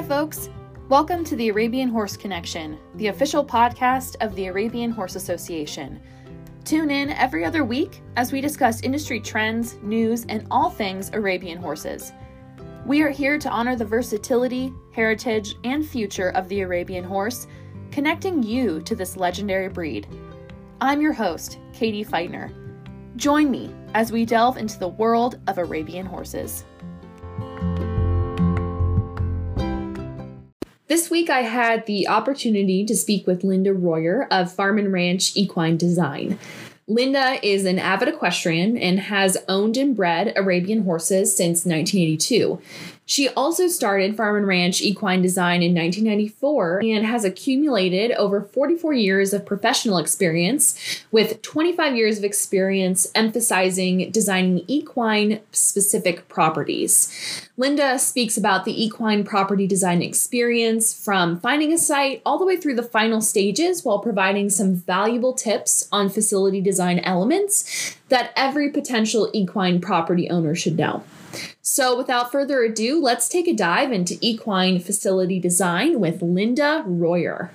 Hi, folks. Welcome to the Arabian Horse Connection, the official podcast of the Arabian Horse Association. Tune in every other week as we discuss industry trends, news, and all things Arabian horses. We are here to honor the versatility, heritage, and future of the Arabian horse, connecting you to this legendary breed. I'm your host, Katie Feitner. Join me as we delve into the world of Arabian horses. This week, I had the opportunity to speak with Linda Royer of Farm and Ranch Equine Design. Linda is an avid equestrian and has owned and bred Arabian horses since 1982. She also started Farm and Ranch Equine Design in 1994 and has accumulated over 44 years of professional experience, with 25 years of experience emphasizing designing equine specific properties. Linda speaks about the equine property design experience from finding a site all the way through the final stages while providing some valuable tips on facility design elements that every potential equine property owner should know. So, without further ado, let's take a dive into equine facility design with Linda Royer.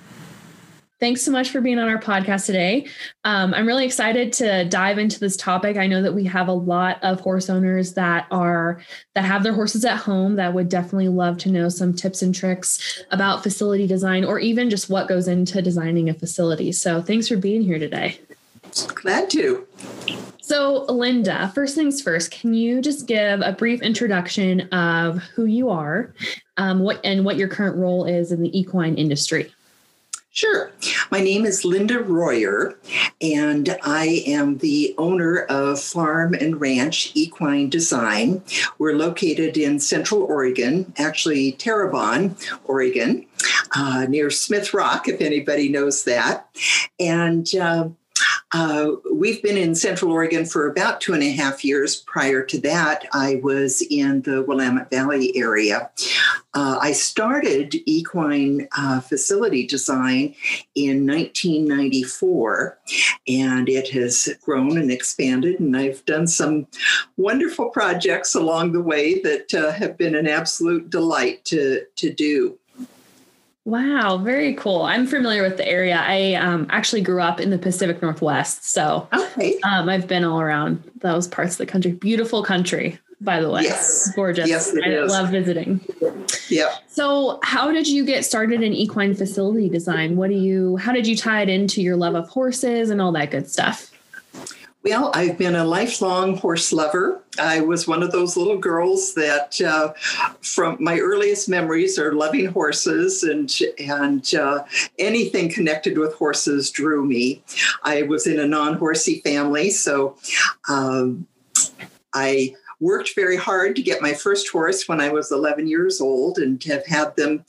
Thanks so much for being on our podcast today. Um, I'm really excited to dive into this topic. I know that we have a lot of horse owners that are that have their horses at home that would definitely love to know some tips and tricks about facility design or even just what goes into designing a facility. So, thanks for being here today. Glad to. So, Linda, first things first, can you just give a brief introduction of who you are, um, what and what your current role is in the equine industry? Sure. My name is Linda Royer, and I am the owner of Farm and Ranch Equine Design. We're located in Central Oregon, actually Terrebonne, Oregon, uh, near Smith Rock, if anybody knows that. And uh, uh, we've been in Central Oregon for about two and a half years. Prior to that, I was in the Willamette Valley area. Uh, I started equine uh, facility design in 1994, and it has grown and expanded. And I've done some wonderful projects along the way that uh, have been an absolute delight to, to do. Wow, very cool. I'm familiar with the area. I um, actually grew up in the Pacific Northwest, so okay. um, I've been all around those parts of the country. Beautiful country, by the way. Yes, gorgeous. Yes, it I is. love visiting. Yeah. So, how did you get started in equine facility design? What do you? How did you tie it into your love of horses and all that good stuff? Well, I've been a lifelong horse lover. I was one of those little girls that, uh, from my earliest memories, are loving horses, and and uh, anything connected with horses drew me. I was in a non-horsey family, so um, I worked very hard to get my first horse when I was 11 years old, and have had them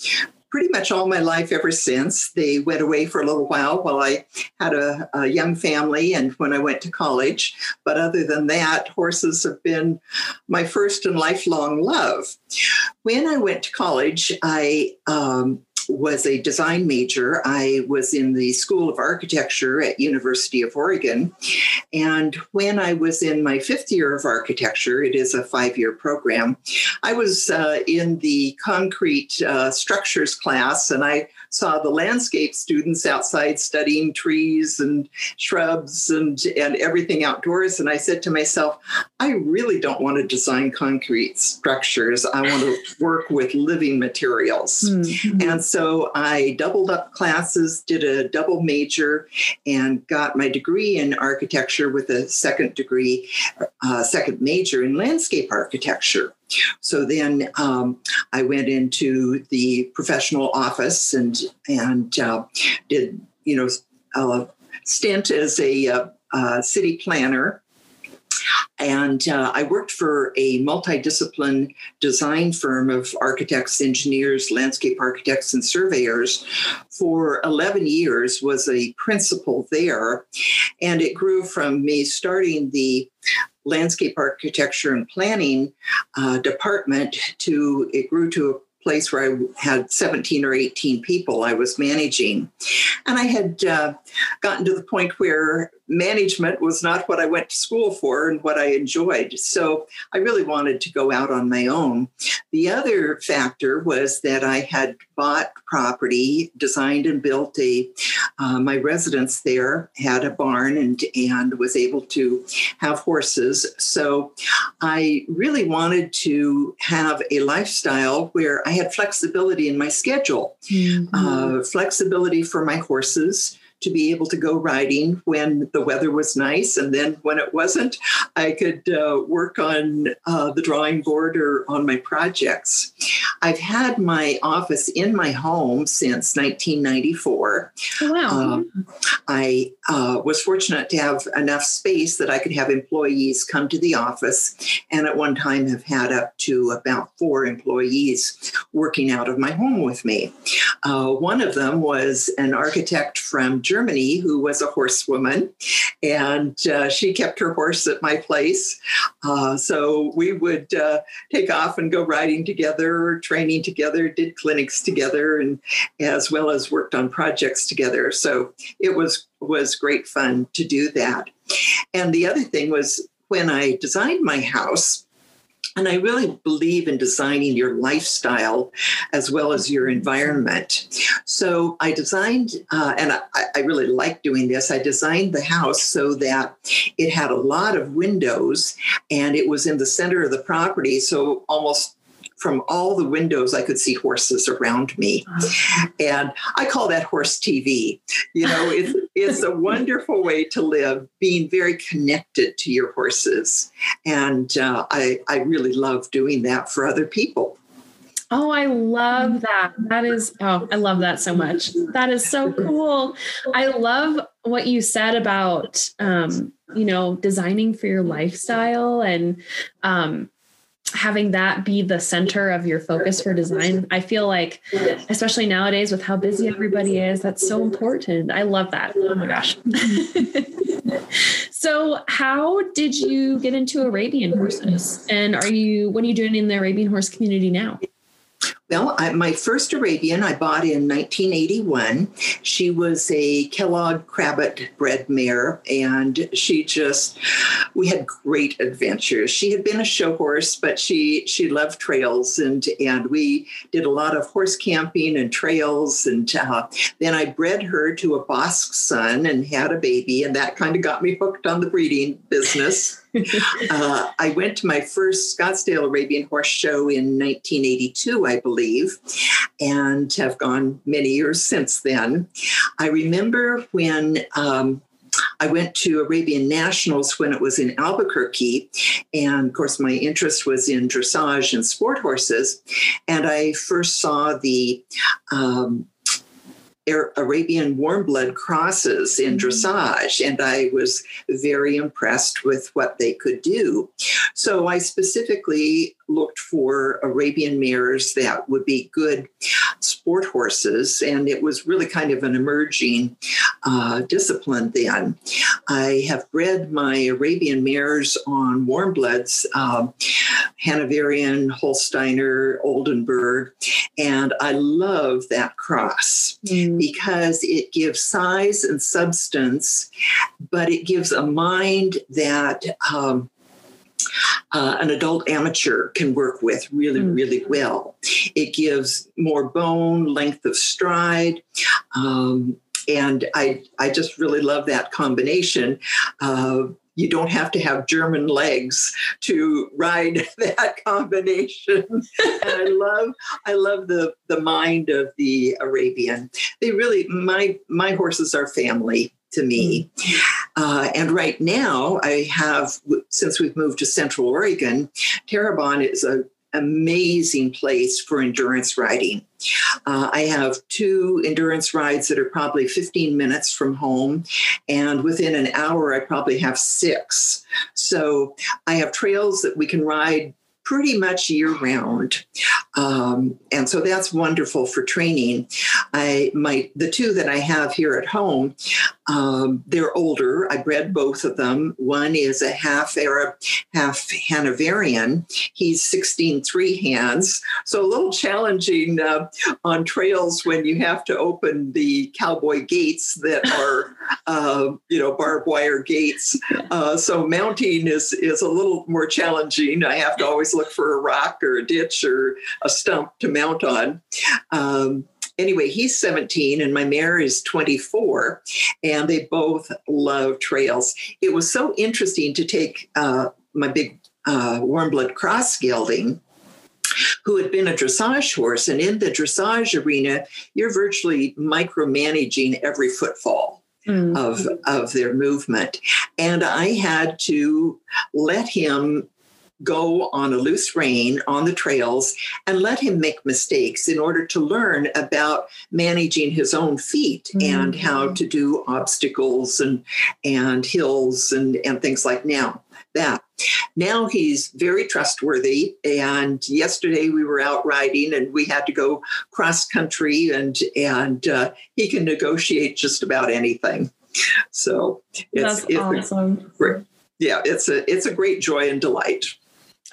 pretty much all my life ever since. They went away for a little while while I had a, a, young family and when I went to college. But other than that, horses have been my first and lifelong love. When I went to college, I um, was a design major. I was in the School of Architecture at University of Oregon. And when I was in my fifth year of architecture, it is a five-year program, I was uh, in the concrete uh, structures class and I saw the landscape students outside studying trees and shrubs and, and everything outdoors. And I said to myself, I really don't want to design concrete structures. I want to work with living materials. Mm-hmm. And so I doubled up classes, did a double major, and got my degree in architecture with a second degree, uh, second major in landscape architecture. So then um, I went into the professional office and and uh, did you know a stint as a uh, uh, city planner. And uh, I worked for a multidiscipline design firm of architects, engineers, landscape architects, and surveyors for 11 years, was a principal there. And it grew from me starting the landscape architecture and planning uh, department to it grew to a place where I had 17 or 18 people I was managing. And I had uh, gotten to the point where management was not what I went to school for and what I enjoyed. So I really wanted to go out on my own. The other factor was that I had bought property, designed and built a uh, my residence there had a barn and and was able to have horses. So I really wanted to have a lifestyle where I had flexibility in my schedule, mm-hmm. uh, flexibility for my horses to be able to go riding when the weather was nice. And then when it wasn't, I could uh, work on uh, the drawing board or on my projects. I've had my office in my home since 1994. Oh, wow. Um, I uh, was fortunate to have enough space that I could have employees come to the office, and at one time have had up to about four employees working out of my home with me. Uh, one of them was an architect from Germany who was a horsewoman, and uh, she kept her horse at my place. Uh, so we would uh, take off and go riding together, training together, did clinics together, and as well as worked on projects together. So it was was great fun to do that. And the other thing was when I designed my house. And I really believe in designing your lifestyle as well as your environment. So I designed, uh, and I, I, really like doing this. I designed the house so that it had a lot of windows and it was in the center of the property. So almost from all the windows, I could see horses around me. And I call that horse TV. You know, it's, it's a wonderful way to live, being very connected to your horses. And uh, I, I really love doing that for other people. Oh, I love that. That is, oh, I love that so much. That is so cool. I love what you said about, um, you know, designing for your lifestyle and, um, having that be the center of your focus for design i feel like especially nowadays with how busy everybody is that's so important. I love that. Oh my gosh. So how did you get into arabian horses? And are you what are you doing in the arabian horse community now well, I, my first Arabian I bought in 1981. She was a Kellogg Crabbet bred mare, and she just we had great adventures. She had been a show horse, but she she loved trails, and and we did a lot of horse camping and trails. And uh, then I bred her to a Bask son and had a baby, and that kind of got me hooked on the breeding business. uh, I went to my first Scottsdale Arabian Horse Show in 1982, I believe, and have gone many years since then. I remember when um, I went to Arabian Nationals when it was in Albuquerque. And of course, my interest was in dressage and sport horses. And I first saw the um, Arabian warm blood crosses in mm-hmm. dressage, and I was very impressed with what they could do. So I specifically looked for Arabian mares that would be good sport horses, and it was really kind of an emerging uh, discipline then. I have bred my Arabian mares on warm bloods, um, Hanoverian, Holsteiner, Oldenburg, and I love that cross mm. because it gives size and substance, but it gives a mind that um, uh, an adult amateur can work with really, mm. really well. It gives more bone, length of stride. Um, and I, I just really love that combination. Uh, you don't have to have German legs to ride that combination. and I love, I love the the mind of the Arabian. They really, my my horses are family to me. Mm. Uh, and right now, I have, since we've moved to Central Oregon, Terrebonne is a amazing place for endurance riding. Uh, I have two endurance rides that are probably 15 minutes from home, and within an hour, I probably have six. So I have trails that we can ride pretty much year round. Um, and so that's wonderful for training. I my the two that I have here at home, Um, they're older. I bred both of them. One is a half Arab, half Hanoverian. He's 16 three hands. So a little challenging uh, on trails when you have to open the cowboy gates that are, uh, you know, barbed wire gates. Uh, so mounting is, is a little more challenging. I have to always look for a rock or a ditch or a stump to mount on. Um, anyway, he's 17 and my mare is 24, and they both love trails. It was so interesting to take uh, my big uh, warm blood cross gelding. Who had been a dressage horse, and in the dressage arena, you're virtually micromanaging every footfall. Mm-hmm. Of, of their movement. And I had to let him go on a loose rein on the trails and let him make mistakes in order to learn about managing his own feet mm-hmm. and how to do obstacles and and hills and and things like now that now he's very trustworthy and yesterday we were out riding and we had to go cross country and and uh, he can negotiate just about anything so it's, That's awesome. yeah it's a it's a great joy and delight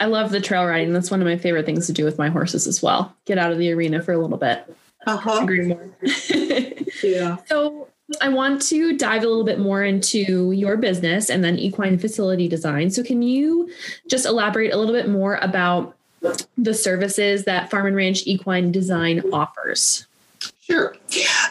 I love the trail riding. That's one of my favorite things to do with my horses as well. Get out of the arena for a little bit. Uh-huh. Agree more. yeah. So I want to dive a little bit more into your business and then equine facility design. So can you just elaborate a little bit more about the services that Farm and Ranch Equine Design offers? Sure.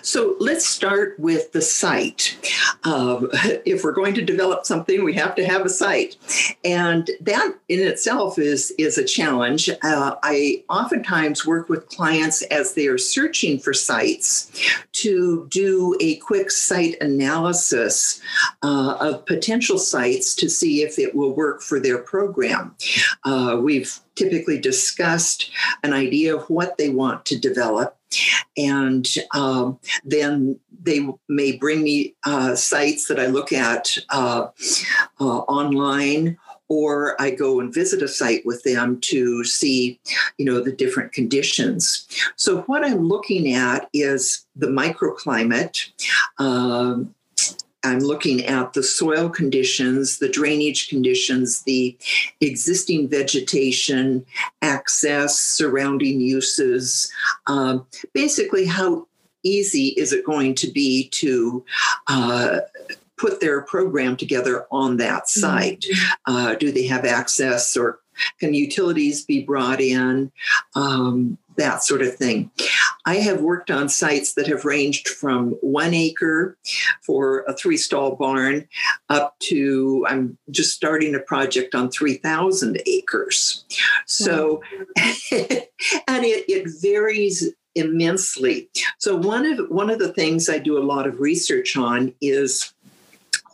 So let's start with the site. Um, if we're going to develop something, we have to have a site, and that in itself is is a challenge. Uh, I oftentimes work with clients as they are searching for sites to do a quick site analysis uh, of potential sites to see if it will work for their program. Uh, we've typically discussed an idea of what they want to develop and um, then they may bring me uh, sites that I look at uh, uh, online or I go and visit a site with them to see, you know, the different conditions. So what I'm looking at is the microclimate. Um, I'm looking at the soil conditions, the drainage conditions, the existing vegetation, access, surrounding uses, um, basically, how easy is it going to be to uh, put their program together on that mm-hmm. site? Mm-hmm. Uh, do they have access or can utilities be brought in? Um, that sort of thing. I have worked on sites that have ranged from one acre for a three stall barn up to, I'm just starting a project on 3,000 acres. So, and it, it varies immensely. So one of one of the things I do a lot of research on is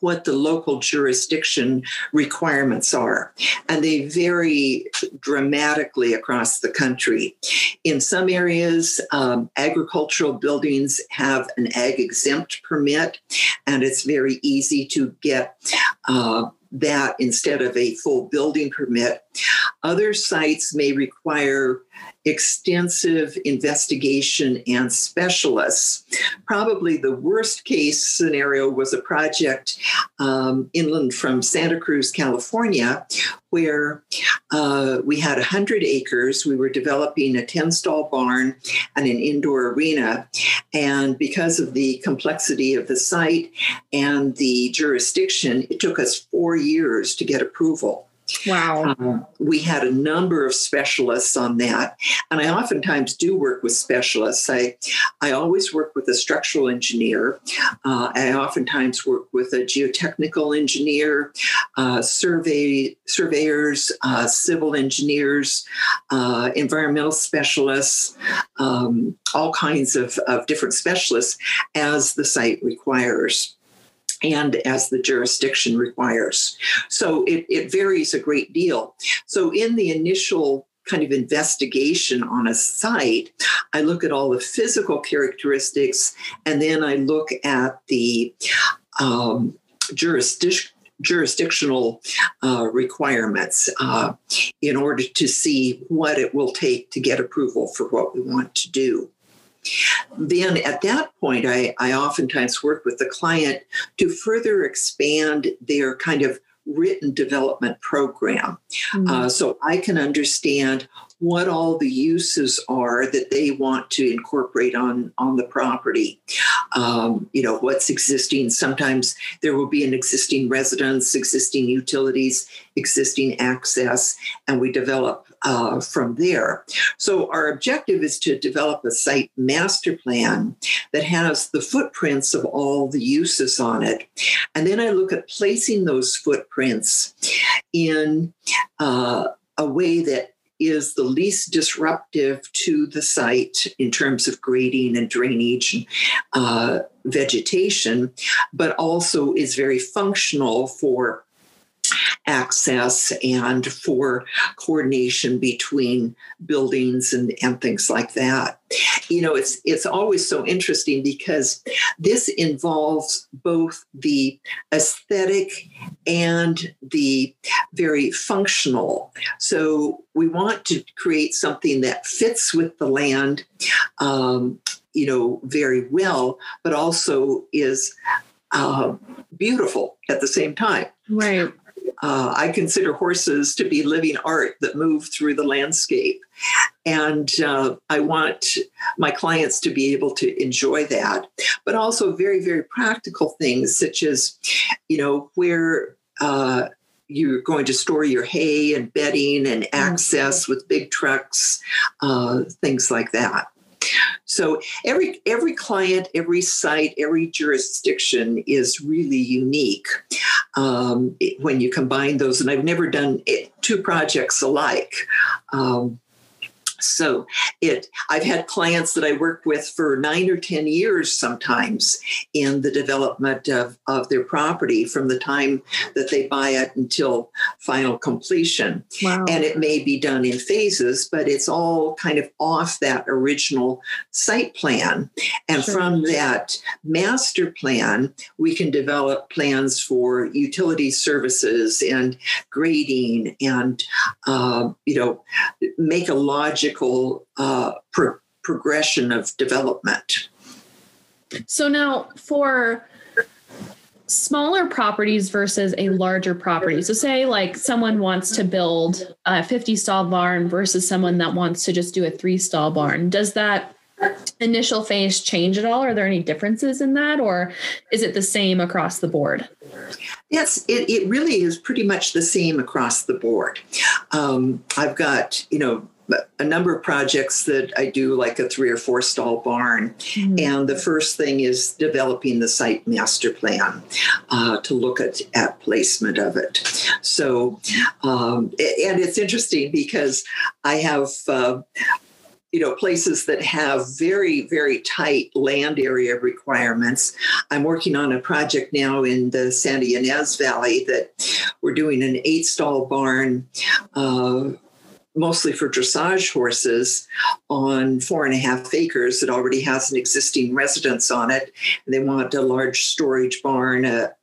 what the local jurisdiction requirements are. And they vary dramatically across the country. In some areas, um, agricultural buildings have an ag exempt permit, and it's very easy to get. Uh, that instead of a full building permit. Other sites may require extensive investigation and specialists. Probably the worst case scenario was a project um, inland from Santa Cruz, California, where uh, we had 100 acres. We were developing a 10 stall barn and an indoor arena. And because of the complexity of the site and the jurisdiction, it took us four years to get approval. Wow. Um, we had a number of specialists on that. And I oftentimes do work with specialists. I, I always work with a structural engineer. Uh, I oftentimes work with a geotechnical engineer, uh, survey surveyors, uh, civil engineers, uh, environmental specialists, um, all kinds of, of different specialists as the site requires and as the jurisdiction requires. So it, it varies a great deal. So in the initial kind of investigation on a site, I look at all the physical characteristics and then I look at the um, jurisdiction jurisdictional uh, requirements uh, in order to see what it will take to get approval for what we want to do. Then at that point, I, I oftentimes work with the client to further expand their kind of written development program. Mm-hmm. Uh, so I can understand what all the uses are that they want to incorporate on on the property um, you know what's existing sometimes there will be an existing residence existing utilities existing access and we develop uh, from there. So, our objective is to develop a site master plan that has the footprints of all the uses on it. And then I look at placing those footprints in uh, a way that is the least disruptive to the site in terms of grading and drainage and uh, vegetation, but also is very functional for access and for coordination between buildings and, and things like that. You know, it's it's always so interesting because this involves both the aesthetic and the very functional. So we want to create something that fits with the land, um, you know, very well, but also is uh, beautiful at the same time. Right. Uh, I consider horses to be living art that move through the landscape. And uh, I want my clients to be able to enjoy that, but also very, very practical things such as, you know, where uh, you're going to store your hay and bedding and mm-hmm. access with big trucks, uh, things like that. So every every client, every site, every jurisdiction is really unique um, when you combine those. And I've never done it, two projects alike. Um, so it I've had clients that I work with for nine or 10 years sometimes in the development of, of their property from the time that they buy it until final completion. Wow. And it may be done in phases, but it's all kind of off that original site plan. And sure. from that master plan, we can develop plans for utility services and grading and uh, you know make a logic logical uh, pro- progression of development. So now for smaller properties versus a larger property. So say like someone wants to build a 50 stall barn versus someone that wants to just do a three stall barn. Does that initial phase change at all? Are there any differences in that or is it the same across the board? Yes, it, it really is pretty much the same across the board. Um, I've got, you know, a number of projects that I do, like a three or four stall barn. Mm-hmm. And the first thing is developing the site master plan uh, to look at, at placement of it. So, um, and it's interesting because I have. Uh, you know places that have very very tight land area requirements i'm working on a project now in the santa ynez valley that we're doing an eight stall barn uh, mostly for dressage horses on four and a half acres that already has an existing residence on it. And they want a large storage barn, a,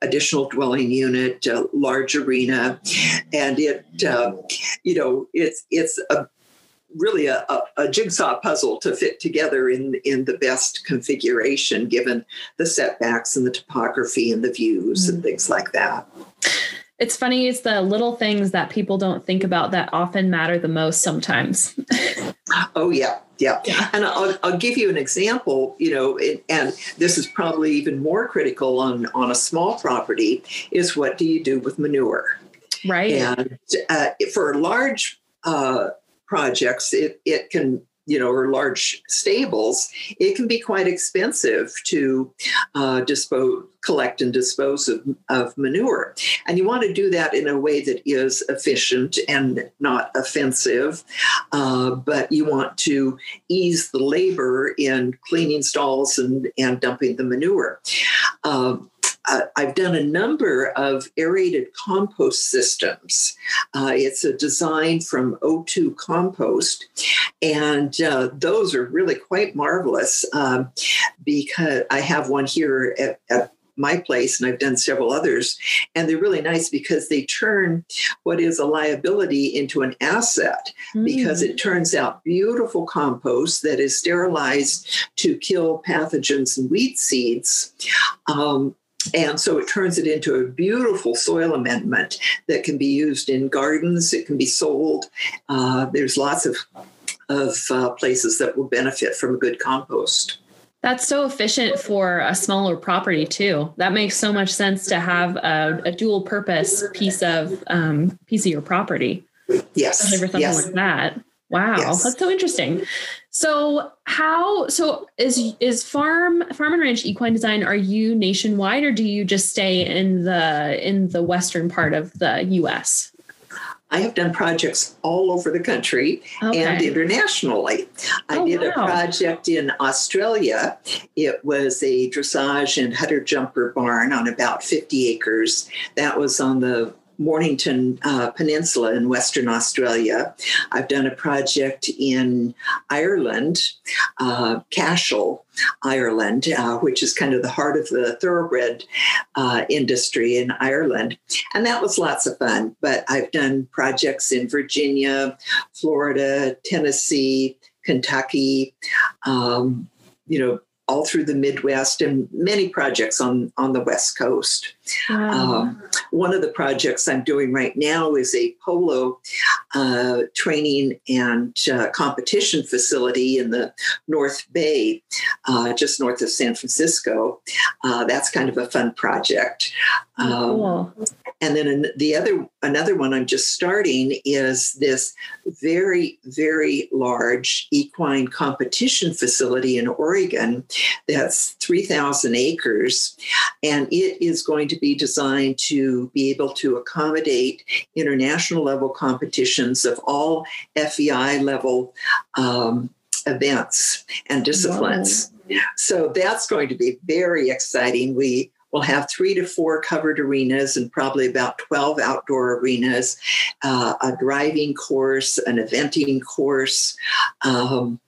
additional dwelling unit, a large arena, and it, uh, you know, it's it's a really a, a, a, jigsaw puzzle to fit together in in the best configuration given the setbacks and the topography and the views mm-hmm. and things like that it's funny, it's the little things that people don't think about that often matter the most sometimes. oh, yeah. Yeah. yeah. And I'll, I'll give you an example, you know, it, and this is probably even more critical on, on a small property is what do you do with manure? Right. And uh, for large uh, projects, it, it can you know, or large stables, it can be quite expensive to uh, dispose, collect and dispose of, of manure. And you want to do that in a way that is efficient and not offensive, uh, but you want to ease the labor in cleaning stalls and, and dumping the manure. Uh, uh, I've done a number of aerated compost systems. Uh, it's a design from O2 Compost, and uh, those are really quite marvelous um, because I have one here at, at my place, and I've done several others. And they're really nice because they turn what is a liability into an asset mm. because it turns out beautiful compost that is sterilized to kill pathogens and weed seeds. Um, and so it turns it into a beautiful soil amendment that can be used in gardens. It can be sold. Uh, there's lots of of uh, places that will benefit from a good compost. That's so efficient for a smaller property too. That makes so much sense to have a, a dual purpose piece of um, piece of your property. Yes, Especially for something yes. like that. Wow, yes. that's so interesting. So how so is is farm farm and ranch equine design are you nationwide or do you just stay in the in the western part of the US? I have done projects all over the country okay. and internationally. I oh, did wow. a project in Australia. It was a dressage and hunter jumper barn on about 50 acres. That was on the Mornington uh, Peninsula in Western Australia. I've done a project in Ireland, uh, Cashel, Ireland, uh, which is kind of the heart of the thoroughbred uh, industry in Ireland. And that was lots of fun. But I've done projects in Virginia, Florida, Tennessee, Kentucky. Um, you know, all through the Midwest and many projects on, on the West Coast. Wow. Um, one of the projects I'm doing right now is a polo uh, training and uh, competition facility in the North Bay, uh, just north of San Francisco. Uh, that's kind of a fun project. Um, cool. And then the other another one I'm just starting is this very very large equine competition facility in Oregon that's 3,000 acres, and it is going to be designed to be able to accommodate international level competitions of all FEI level um, events and disciplines. Wow. So that's going to be very exciting. We We'll have three to four covered arenas and probably about 12 outdoor arenas, uh, a driving course, an eventing course. Um,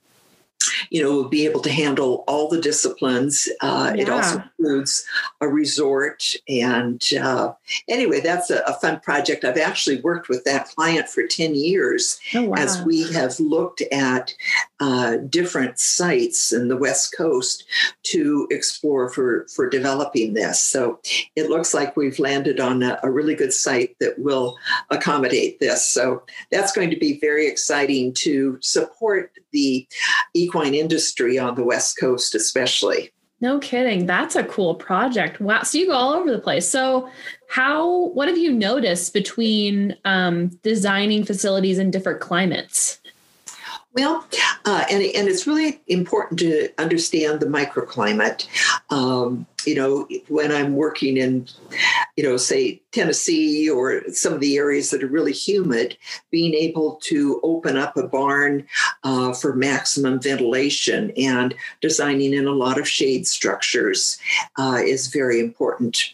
you know, will be able to handle all the disciplines. Uh, yeah. It also includes a resort. And uh, anyway, that's a, a, fun project. I've actually worked with that client for 10 years oh, wow. as we have looked at uh, different sites in the West Coast to explore for, for developing this. So it looks like we've landed on a, a really good site that will accommodate this. So that's going to be very exciting to support the industry on the West Coast, especially. No kidding. That's a cool project. Wow. So you go all over the place. So how what have you noticed between um, designing facilities in different climates? Well, uh, and, and it's really important to understand the microclimate. Um, you know, when I'm working in, you know, say Tennessee or some of the areas that are really humid, being able to open up a barn uh, for maximum ventilation and designing in a lot of shade structures uh, is very important.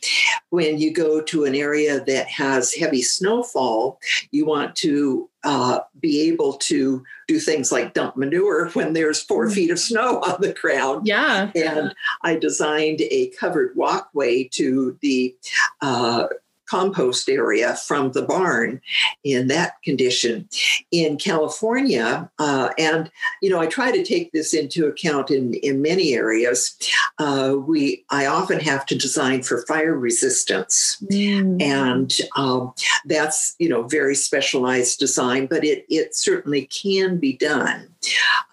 When you go to an area that has heavy snowfall, you want to uh, be able to do things like dump manure when there's four mm. feet of snow on the ground. Yeah. And I designed a covered walkway to the uh, compost area from the barn in that condition. In California, uh, and you know, I try to take this into account in in many areas. Uh, we I often have to design for fire resistance, mm. and um, that's you know very specialized design, but it it certainly can be done.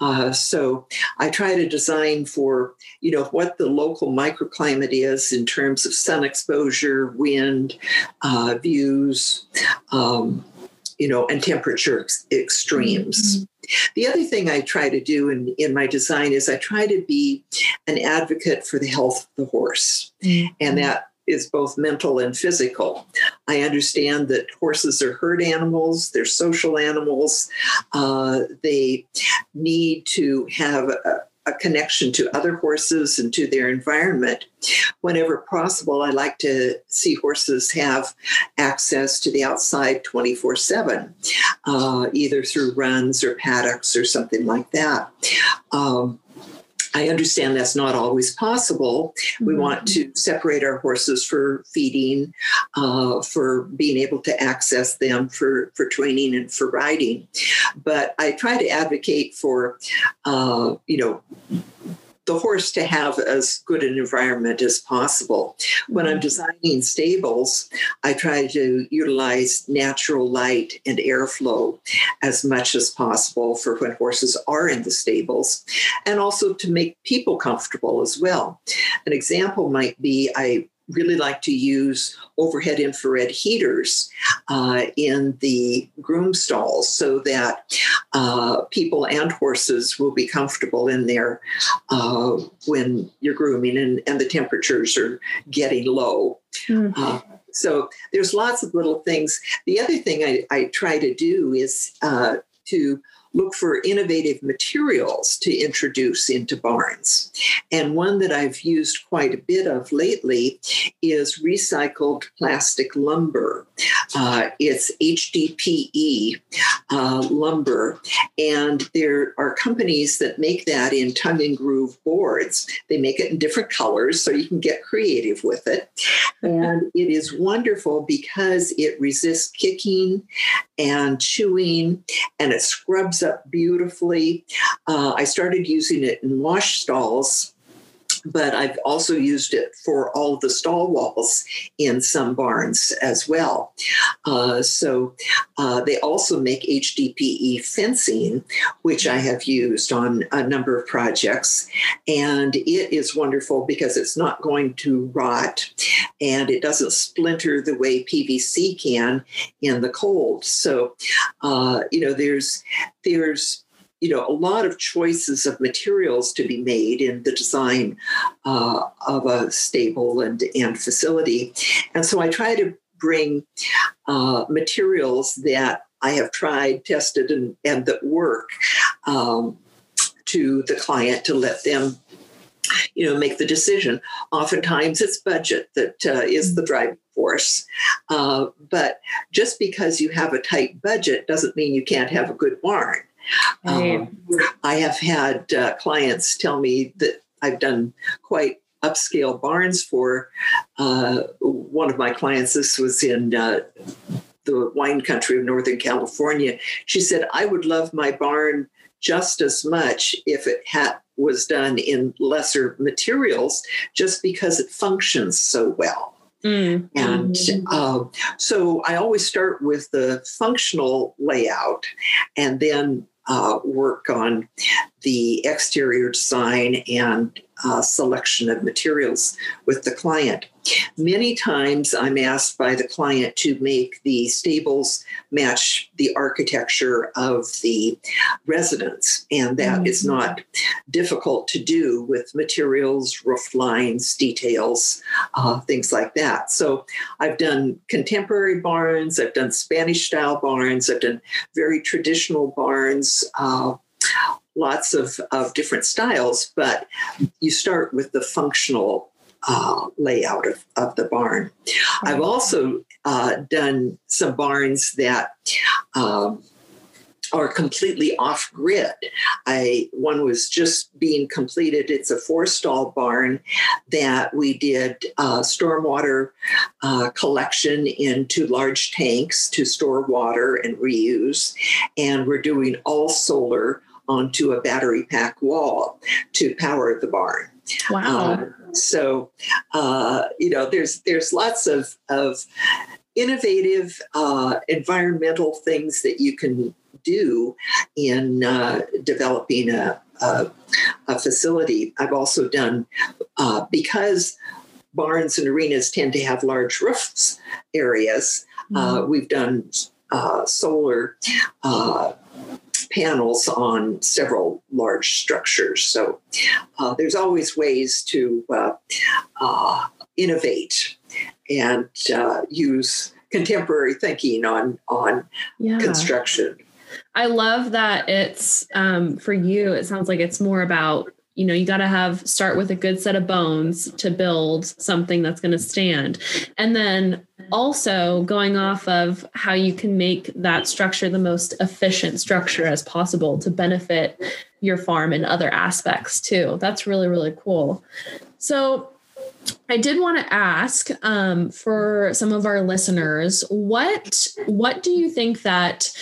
Uh, so I try to design for you know what the local microclimate is in terms of sun exposure, wind, uh, views, um, you know, and temperature ex- extremes. Mm-hmm. The other thing I try to do in, in my design is I try to be an advocate for the health of the horse. Mm-hmm. And that is both mental and physical. I understand that horses are herd animals, they're social animals. Uh, they need to have a, a connection to other horses and to their environment. Whenever possible, I like to see horses have access to the outside 24 uh, 7, either through runs or paddocks or something like that. Um, I understand that's not always possible. We Mm-hmm. want to separate our horses for feeding, uh, for being able to access them for, for training and for riding. But I try to advocate for, uh, you know, the horse to have as good an environment as possible. When I'm mm-hmm. designing stables, I try to utilize natural light and airflow as much as possible for when horses are in the stables, and also to make people comfortable as well. An example might be I really like to use overhead infrared heaters uh, in the groom stalls so that uh, people and horses will be comfortable in there uh, when you're grooming and, and the temperatures are getting low. Mm. Uh, so there's lots of little things. The other thing I, I try to do is uh, to look for innovative materials to introduce into barns. And one that I've used quite a bit of lately is recycled plastic lumber. Uh, it's HDPE uh, lumber, and there are companies that make that in tongue and groove boards. They make it in different colors so you can get creative with it. And it is wonderful because it resists kicking and chewing and it scrubs up beautifully. Uh, I started using it in wash stalls but I've also used it for all the stall walls in some barns as well. Uh, so uh, they also make HDPE fencing, which I have used on a number of projects. And it is wonderful because it's not going to rot and it doesn't splinter the way PVC can in the cold. So, uh, you know, there's, there's, you know a lot of choices of materials to be made in the design uh, of a stable and, and facility. And so i try to bring uh, materials that i have tried tested and, and that work um, to the client to let them you know make the decision. Oftentimes it's budget that uh, is the driving force. Uh, but just because you have a tight budget doesn't mean you can't have a good barn Right. um, I have had uh, clients tell me that I've done quite upscale barns for uh, one of my clients. This was in uh, the wine country of Northern California. She said, I would love my barn just as much if it had was done in lesser materials just because it functions so well. Mm. And um, so I always start with the functional layout and then uh, work on the exterior design and uh, selection of materials with the client. Many times I'm asked by the client to make the stables match the architecture of the residence, and that is Mhm. not difficult to do with materials, roof lines, details, uh, things like that. So I've done contemporary barns, I've done Spanish style barns, I've done very traditional barns. Uh, lots of, of different styles, but you start with the functional uh, layout of, of the barn. I've also uh, done some barns that um, are completely off grid. I one was just being completed. It's a four stall barn that we did uh, stormwater uh, collection into large tanks to store water and reuse, and we're doing all solar onto a battery pack wall to power the barn. Wow. Um, so, uh, you know, there's there's lots of of innovative uh, environmental things that you can do in uh, developing a, a, a facility. I've also done uh, because barns and arenas tend to have large roofs areas. Uh, we've done uh, solar uh, panels on several large structures. So uh, there's always ways to uh, uh, innovate and uh, use contemporary thinking on on yeah. construction. I love that it's um, for you. It sounds like it's more about you know you got to have start with a good set of bones to build something that's going to stand, and then also going off of how you can make that structure the most efficient structure as possible to benefit your farm and other aspects too. That's really, really cool. So I did want to ask um, for some of our listeners, what what do you think that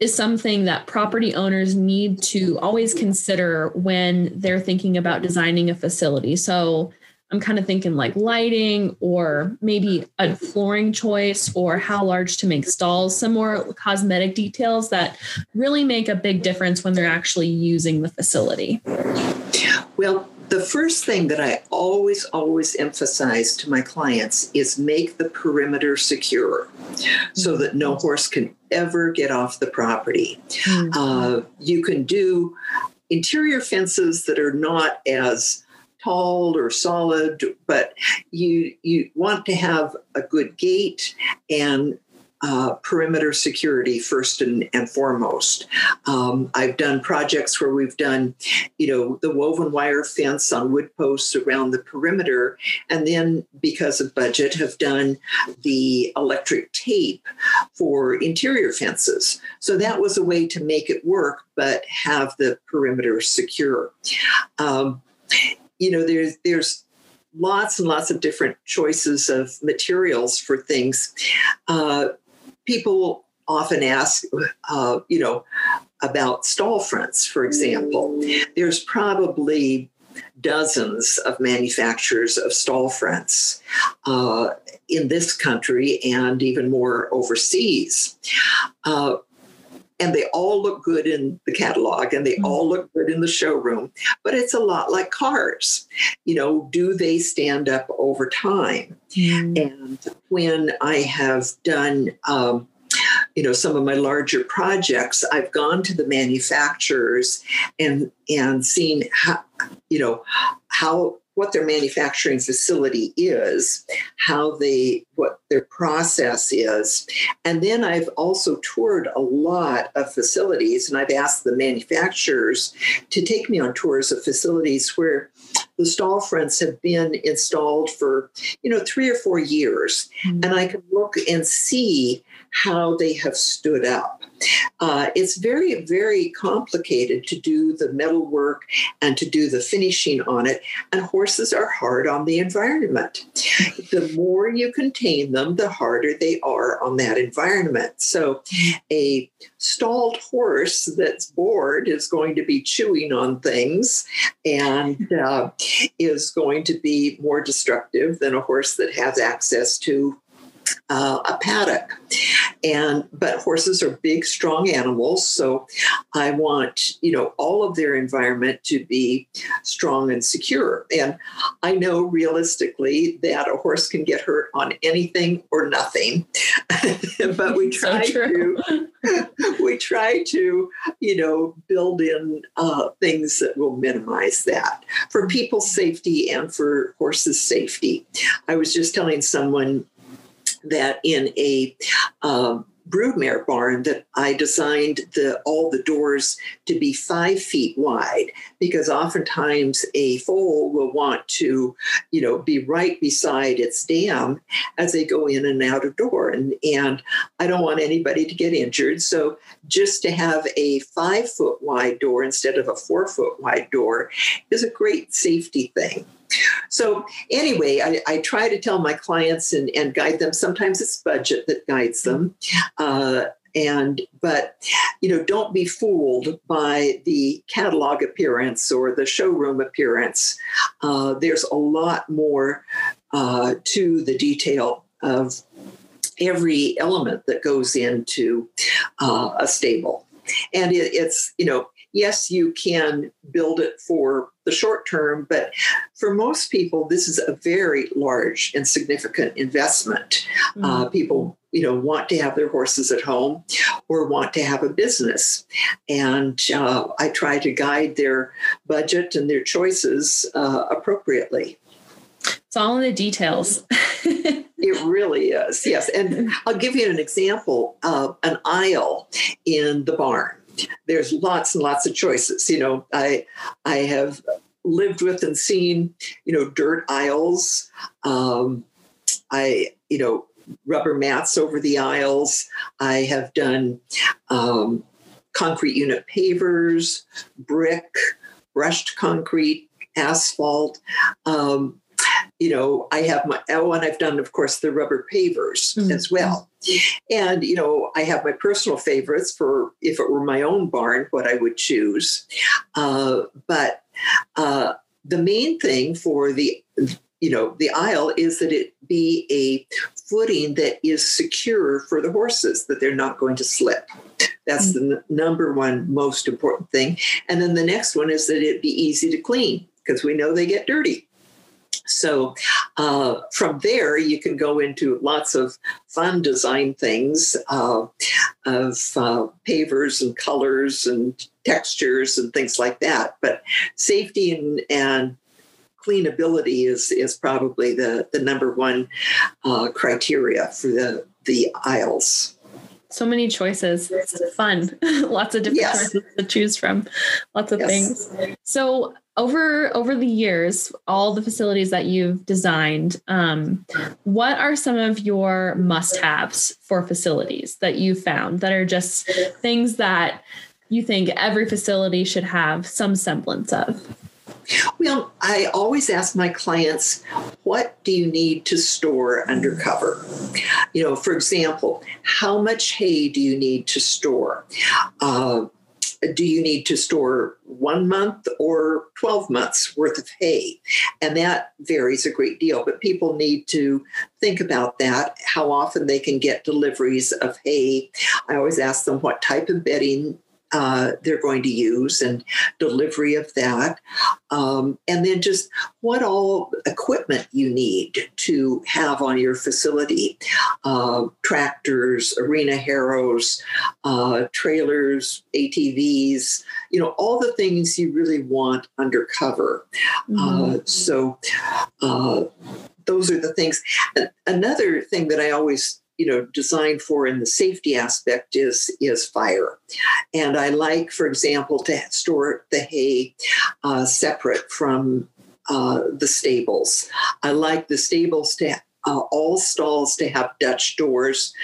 is something that property owners need to always consider when they're thinking about designing a facility? So I'm kind of thinking like lighting or maybe a flooring choice or how large to make stalls, some more cosmetic details that really make a big difference when they're actually using the facility. Well, the first thing that I always, always emphasize to my clients is make the perimeter secure so that no horse can ever get off the property. Mm-hmm. Uh, you can do interior fences that are not as tall or solid, but you you want to have a good gate and uh, perimeter security first and, and foremost. Um, I've done projects where we've done, you know, the woven wire fence on wood posts around the perimeter, and then because of budget, have done the electric tape for interior fences. So that was a way to make it work, but have the perimeter secure. Um, you know, there's there's lots and lots of different choices of materials for things. Uh, people often ask, uh, you know, about stall fronts, for example. There's probably dozens of manufacturers of stall fronts uh, in this country and even more overseas. Uh, and they all look good in the catalog and they mm-hmm. all look good in the showroom but it's a lot like cars you know do they stand up over time mm-hmm. and when i have done um, you know some of my larger projects i've gone to the manufacturers and and seen how you know how what their manufacturing facility is, how they what their process is. And then I've also toured a lot of facilities and I've asked the manufacturers to take me on tours of facilities where the stall fronts have been installed for, you know, 3 or 4 years mm-hmm. and I can look and see how they have stood up. Uh, it's very, very complicated to do the metal work and to do the finishing on it. And horses are hard on the environment. The more you contain them, the harder they are on that environment. So, a stalled horse that's bored is going to be chewing on things and uh, is going to be more destructive than a horse that has access to uh, a paddock. And but horses are big strong animals so i want you know all of their environment to be strong and secure. And i know realistically that a horse can get hurt on anything or nothing. But we try so to we try to you know build in uh, things that will minimize that for people's safety and for horses safety. I was just telling someone that in a um, broodmare barn that I designed the all the doors to be five feet wide because oftentimes a foal will want to, you know, be right beside its dam as they go in and out of door. And and I don't want anybody to get injured. So just to have a five foot wide door instead of a four foot wide door is a great safety thing. So anyway, I, I, try to tell my clients and, and, guide them. Sometimes it's budget that guides them. Uh, and but you know don't be fooled by the catalog appearance or the showroom appearance uh, there's a lot more uh, to the detail of every element that goes into uh, a stable and it, it's you know yes, you can build it for the short term, but for most people, this is a very large and significant investment. Mm-hmm. Uh, people, you know, want to have their horses at home or want to have a business, and uh, I try to guide their budget and their choices uh, appropriately. It's all in the details. it really is, yes. And I'll give you an example: of an aisle in the barn there's lots and lots of choices. You know, I I have lived with and seen you know dirt aisles. Um, I you know rubber mats over the aisles. I have done um, concrete unit pavers, brick, brushed concrete, asphalt. Um, you know, I have my, oh, and I've done, of course, the rubber pavers mm-hmm. as well. And, you know, I have my personal favorites for if it were my own barn, what I would choose. Uh, but uh, the main thing for the you know the aisle is that it be a footing that is secure for the horses that they're not going to slip that's mm-hmm. the n- number one most important thing and then the next one is that it be easy to clean because we know they get dirty so uh, from there, you can go into lots of fun design things uh, of uh, pavers and colors and textures and things like that. But safety and, and cleanability is is probably the the number one uh, criteria for the the aisles. So many choices. It's fun. Lots of different yes. choices to choose from. Lots of yes. things. So over over the years, all the facilities that you've designed, um, what are some of your must-haves for facilities that you found that are just things that you think every facility should have some semblance of? Well, I always ask my clients, what do you need to store undercover? You know, for example, how much hay do you need to store? Uh, do you need to store one month or 12 months worth of hay? And that varies a great deal, but people need to think about that, how often they can get deliveries of hay. I always ask them what type of bedding uh, they're going to use and delivery of that. Um, and then just what all equipment you need to have on your facility uh, tractors, arena harrows, uh, trailers, ATVs, you know, all the things you really want undercover. Mm-hmm. Uh, so, uh, those are the things. Another thing that I always you know designed for in the safety aspect is is fire. And i like for example to store the hay uh, separate from uh, the stables. I like the stables to uh, all stalls to have Dutch doors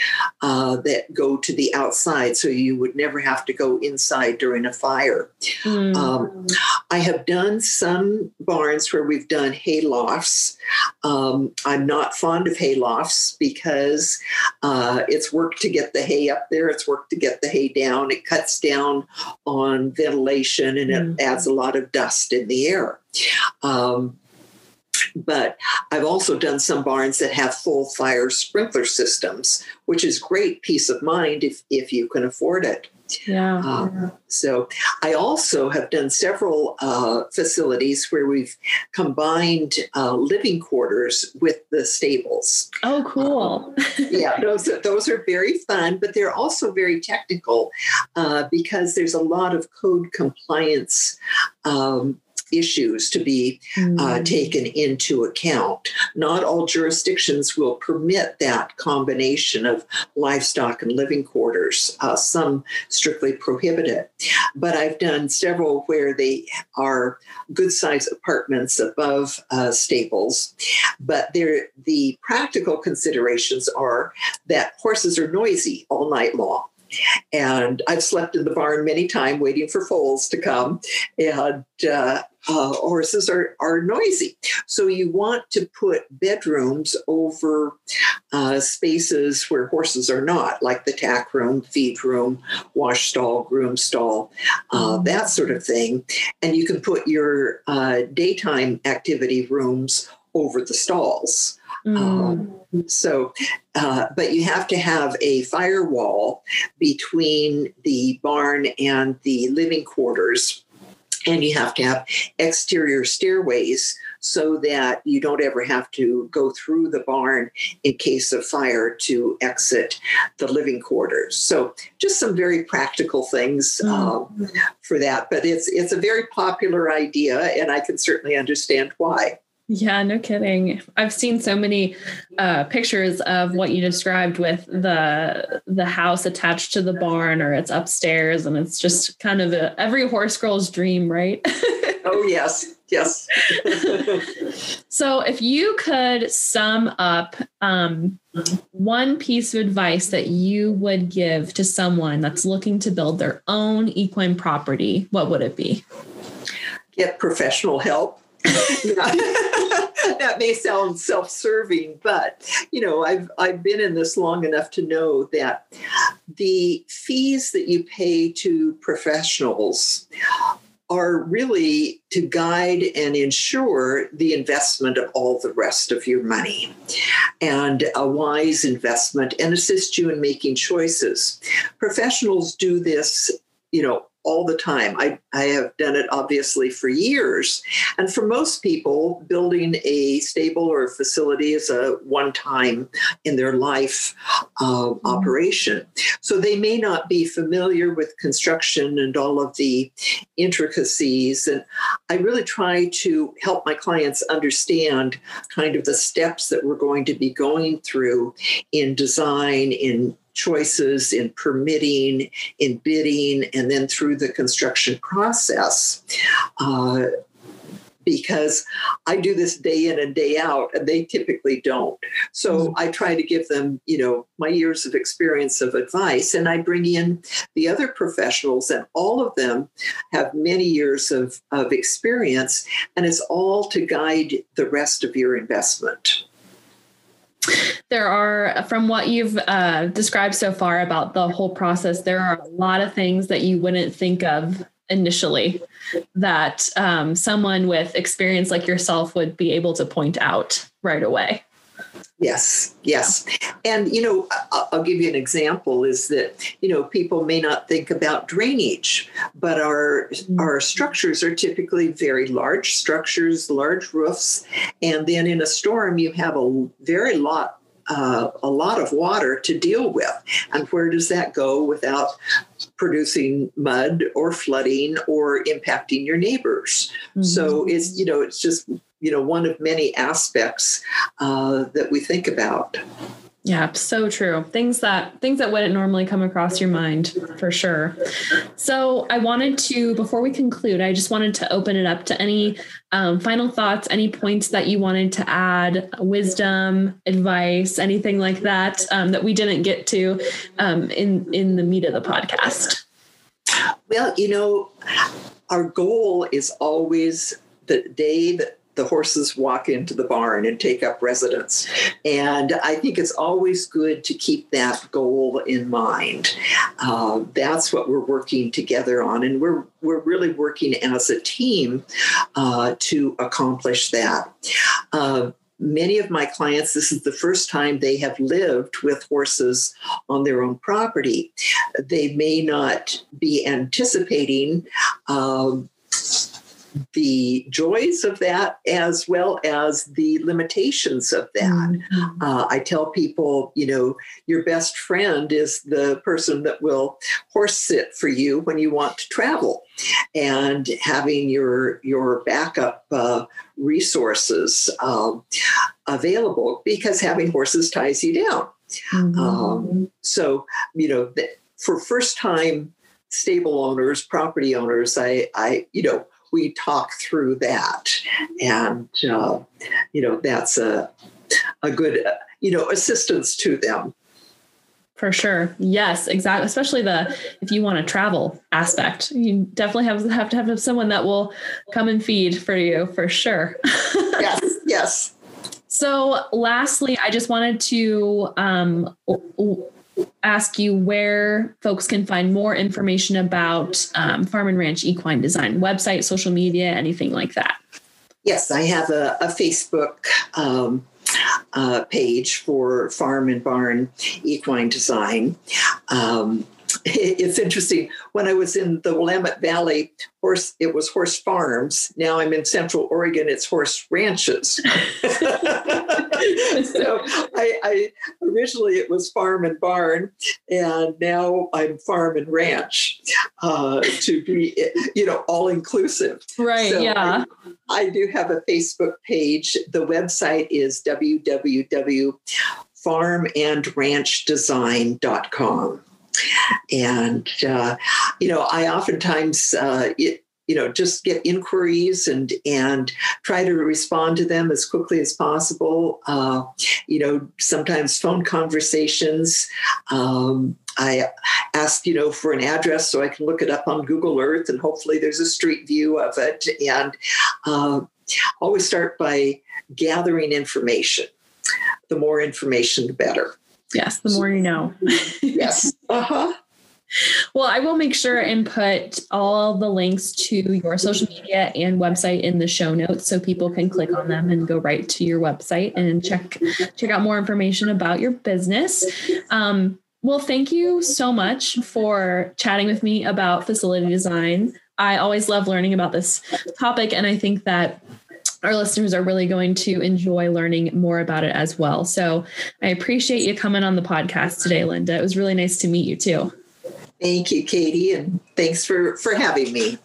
uh, that go to the outside, so you would never have to go inside during a fire. Mm. Um, I have done some barns where we've done hay lofts. Um, I'm not fond of hay lofts because uh, it's work to get the hay up there, it's work to get the hay down. It cuts down on ventilation and it mm. adds a lot of dust in the air. Um, but I've also done some barns that have full fire sprinkler systems, which is great peace of mind if, if you can afford it. Yeah. Um, so I also have done several uh, facilities where we've combined uh, living quarters with the stables. Oh, cool. Um, yeah, those are, those are very fun, but they're also very technical uh, because there's a lot of code compliance um, issues to be mm. uh, taken into account. Not all jurisdictions will permit that combination of livestock and living quarters. Uh, some strictly prohibit it. But I've done several where they are good sized apartments above uh, stables. But the practical considerations are that horses are noisy all night long. And I've slept in the barn many times waiting for foals to come. And uh, uh, horses are, are noisy. So you want to put bedrooms over uh, spaces where horses are not, like the tack room, feed room, wash stall, groom stall, uh, mm. that sort of thing. And you can put your uh, daytime activity rooms over the stalls. Mm. Um, so, uh, but you have to have a firewall between the barn and the living quarters. And you have to have exterior stairways so that you don't ever have to go through the barn in case of fire to exit the living quarters. So, just some very practical things mm. um, for that. But it's it's a very popular idea, and I can certainly understand why. Yeah, no kidding. I've seen so many uh, pictures of what you described with the the house attached to the barn or it's upstairs and it's just kind of a, every horse girl's dream, right? oh yes, yes. So, if you could sum up um, one piece of advice that you would give to someone that's looking to build their own equine property, what would it be? Get professional help. that may sound self-serving, but you know, I've I've been in this long enough to know that the fees that you pay to professionals are really to guide and ensure the investment of all the rest of your money and a wise investment and assist you in making choices. Professionals do this, you know, all the time. I, I have done it obviously for years. And for most people, building a stable or a facility is a one time in their life uh, operation. So they may not be familiar with construction and all of the intricacies. And I really try to help my clients understand kind of the steps that we're going to be going through in design, in choices in permitting, in bidding, and then through the construction process. Uh, because I do this day in and day out, and they typically don't. So mm-hmm. I try to give them, you know, my years of experience of advice, and I bring in the other professionals, and all of them have many years of, of experience, and it's all to guide the rest of your investment there are from what you've uh, described so far about the whole process there are a lot of things that you wouldn't think of initially that um, someone with experience like yourself would be able to point out right away Yes, yes. And, you know, I'll give you an example is that, you know, people may not think about drainage, but our, mm-hmm. our structures are typically very large structures, large roofs. And then in a storm, you have a very lot uh, a lot of water to deal with. And where does that go without producing mud or flooding or impacting your neighbors? Mm-hmm. So it's, you know, it's just, you know, one of many aspects uh, that we think about. Yeah, so true. Things that things that wouldn't normally come across your mind for sure. So I wanted to, before we conclude, I just wanted to open it up to any um, final thoughts, any points that you wanted to add, wisdom, advice, anything like that um, that we didn't get to um, in in the meat of the podcast. Well, you know, our goal is always the day that the horses walk into the barn and take up residence. And I think it's always good to keep that goal in mind. Uh, that's what we're working together on, and we're we're really working as a team uh, to accomplish that. Uh, many of my clients, this is the first time they have lived with horses on their own property. They may not be anticipating. The joys of that as well as the limitations of that. Mm-hmm. Uh, I tell people, you know, your best friend is the person that will horse sit for you when you want to travel, and having your your backup uh, resources um, available because having horses ties you down. Mm-hmm. Um, so, you know, for first time stable owners, property owners, I, I, you know, we talk through that. And, uh, you know, that's a, a good, you know, assistance to them. For sure. Yes, exactly. Especially the if you want to travel aspect, you definitely have have to have someone that will come and feed for you for sure. yes, yes. So, lastly, I just wanted to um, ask you where folks can find more information about um, Farm and Ranch Equine Design website, social media, anything like that. Yes, I have a, a Facebook um, uh, page for Farm and Barn Equine Design. Um, it's interesting. When I was in the Willamette Valley, horse it was horse farms. Now I'm in Central Oregon. It's horse ranches. so I, I, originally it was farm and barn, and now I'm farm and ranch uh, to be you know all inclusive. Right. So yeah. I, I do have a Facebook page. The website is www.farmandranchdesign.com. And, uh, you know, I oftentimes, uh, it, you know just get inquiries and and try to respond to them as quickly as possible uh, you know sometimes phone conversations um, I ask, you know, for an address so I can look it up on Google Earth, and hopefully there's a street view of it. And uh, always start by gathering information. The more information, the better. Yes, the more you know. yes. Uh huh. Well, I will make sure and put all the links to your social media and website in the show notes so people can click on them and go right to your website and check check out more information about your business. Um, well, thank you so much for chatting with me about facility design. I always love learning about this topic, and I think that our listeners are really going to enjoy learning more about it as well. So I appreciate you coming on the podcast today, Linda. It was really nice to meet you too. Thank you, Katie, and thanks for for having me.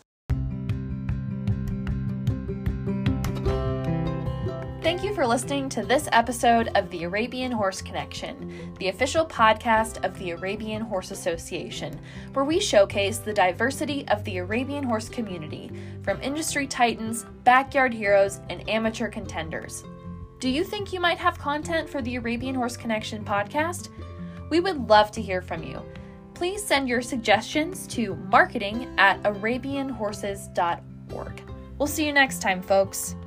Thank you for listening to this episode of the Arabian Horse Connection, the official podcast of the Arabian Horse Association, where we showcase the diversity of the Arabian horse community, from industry titans, backyard heroes, and amateur contenders. Do you think you might have content for the Arabian Horse Connection podcast? We would love to hear from you please send your suggestions to marketing at arabianhorses.org. We'll see you next time, folks.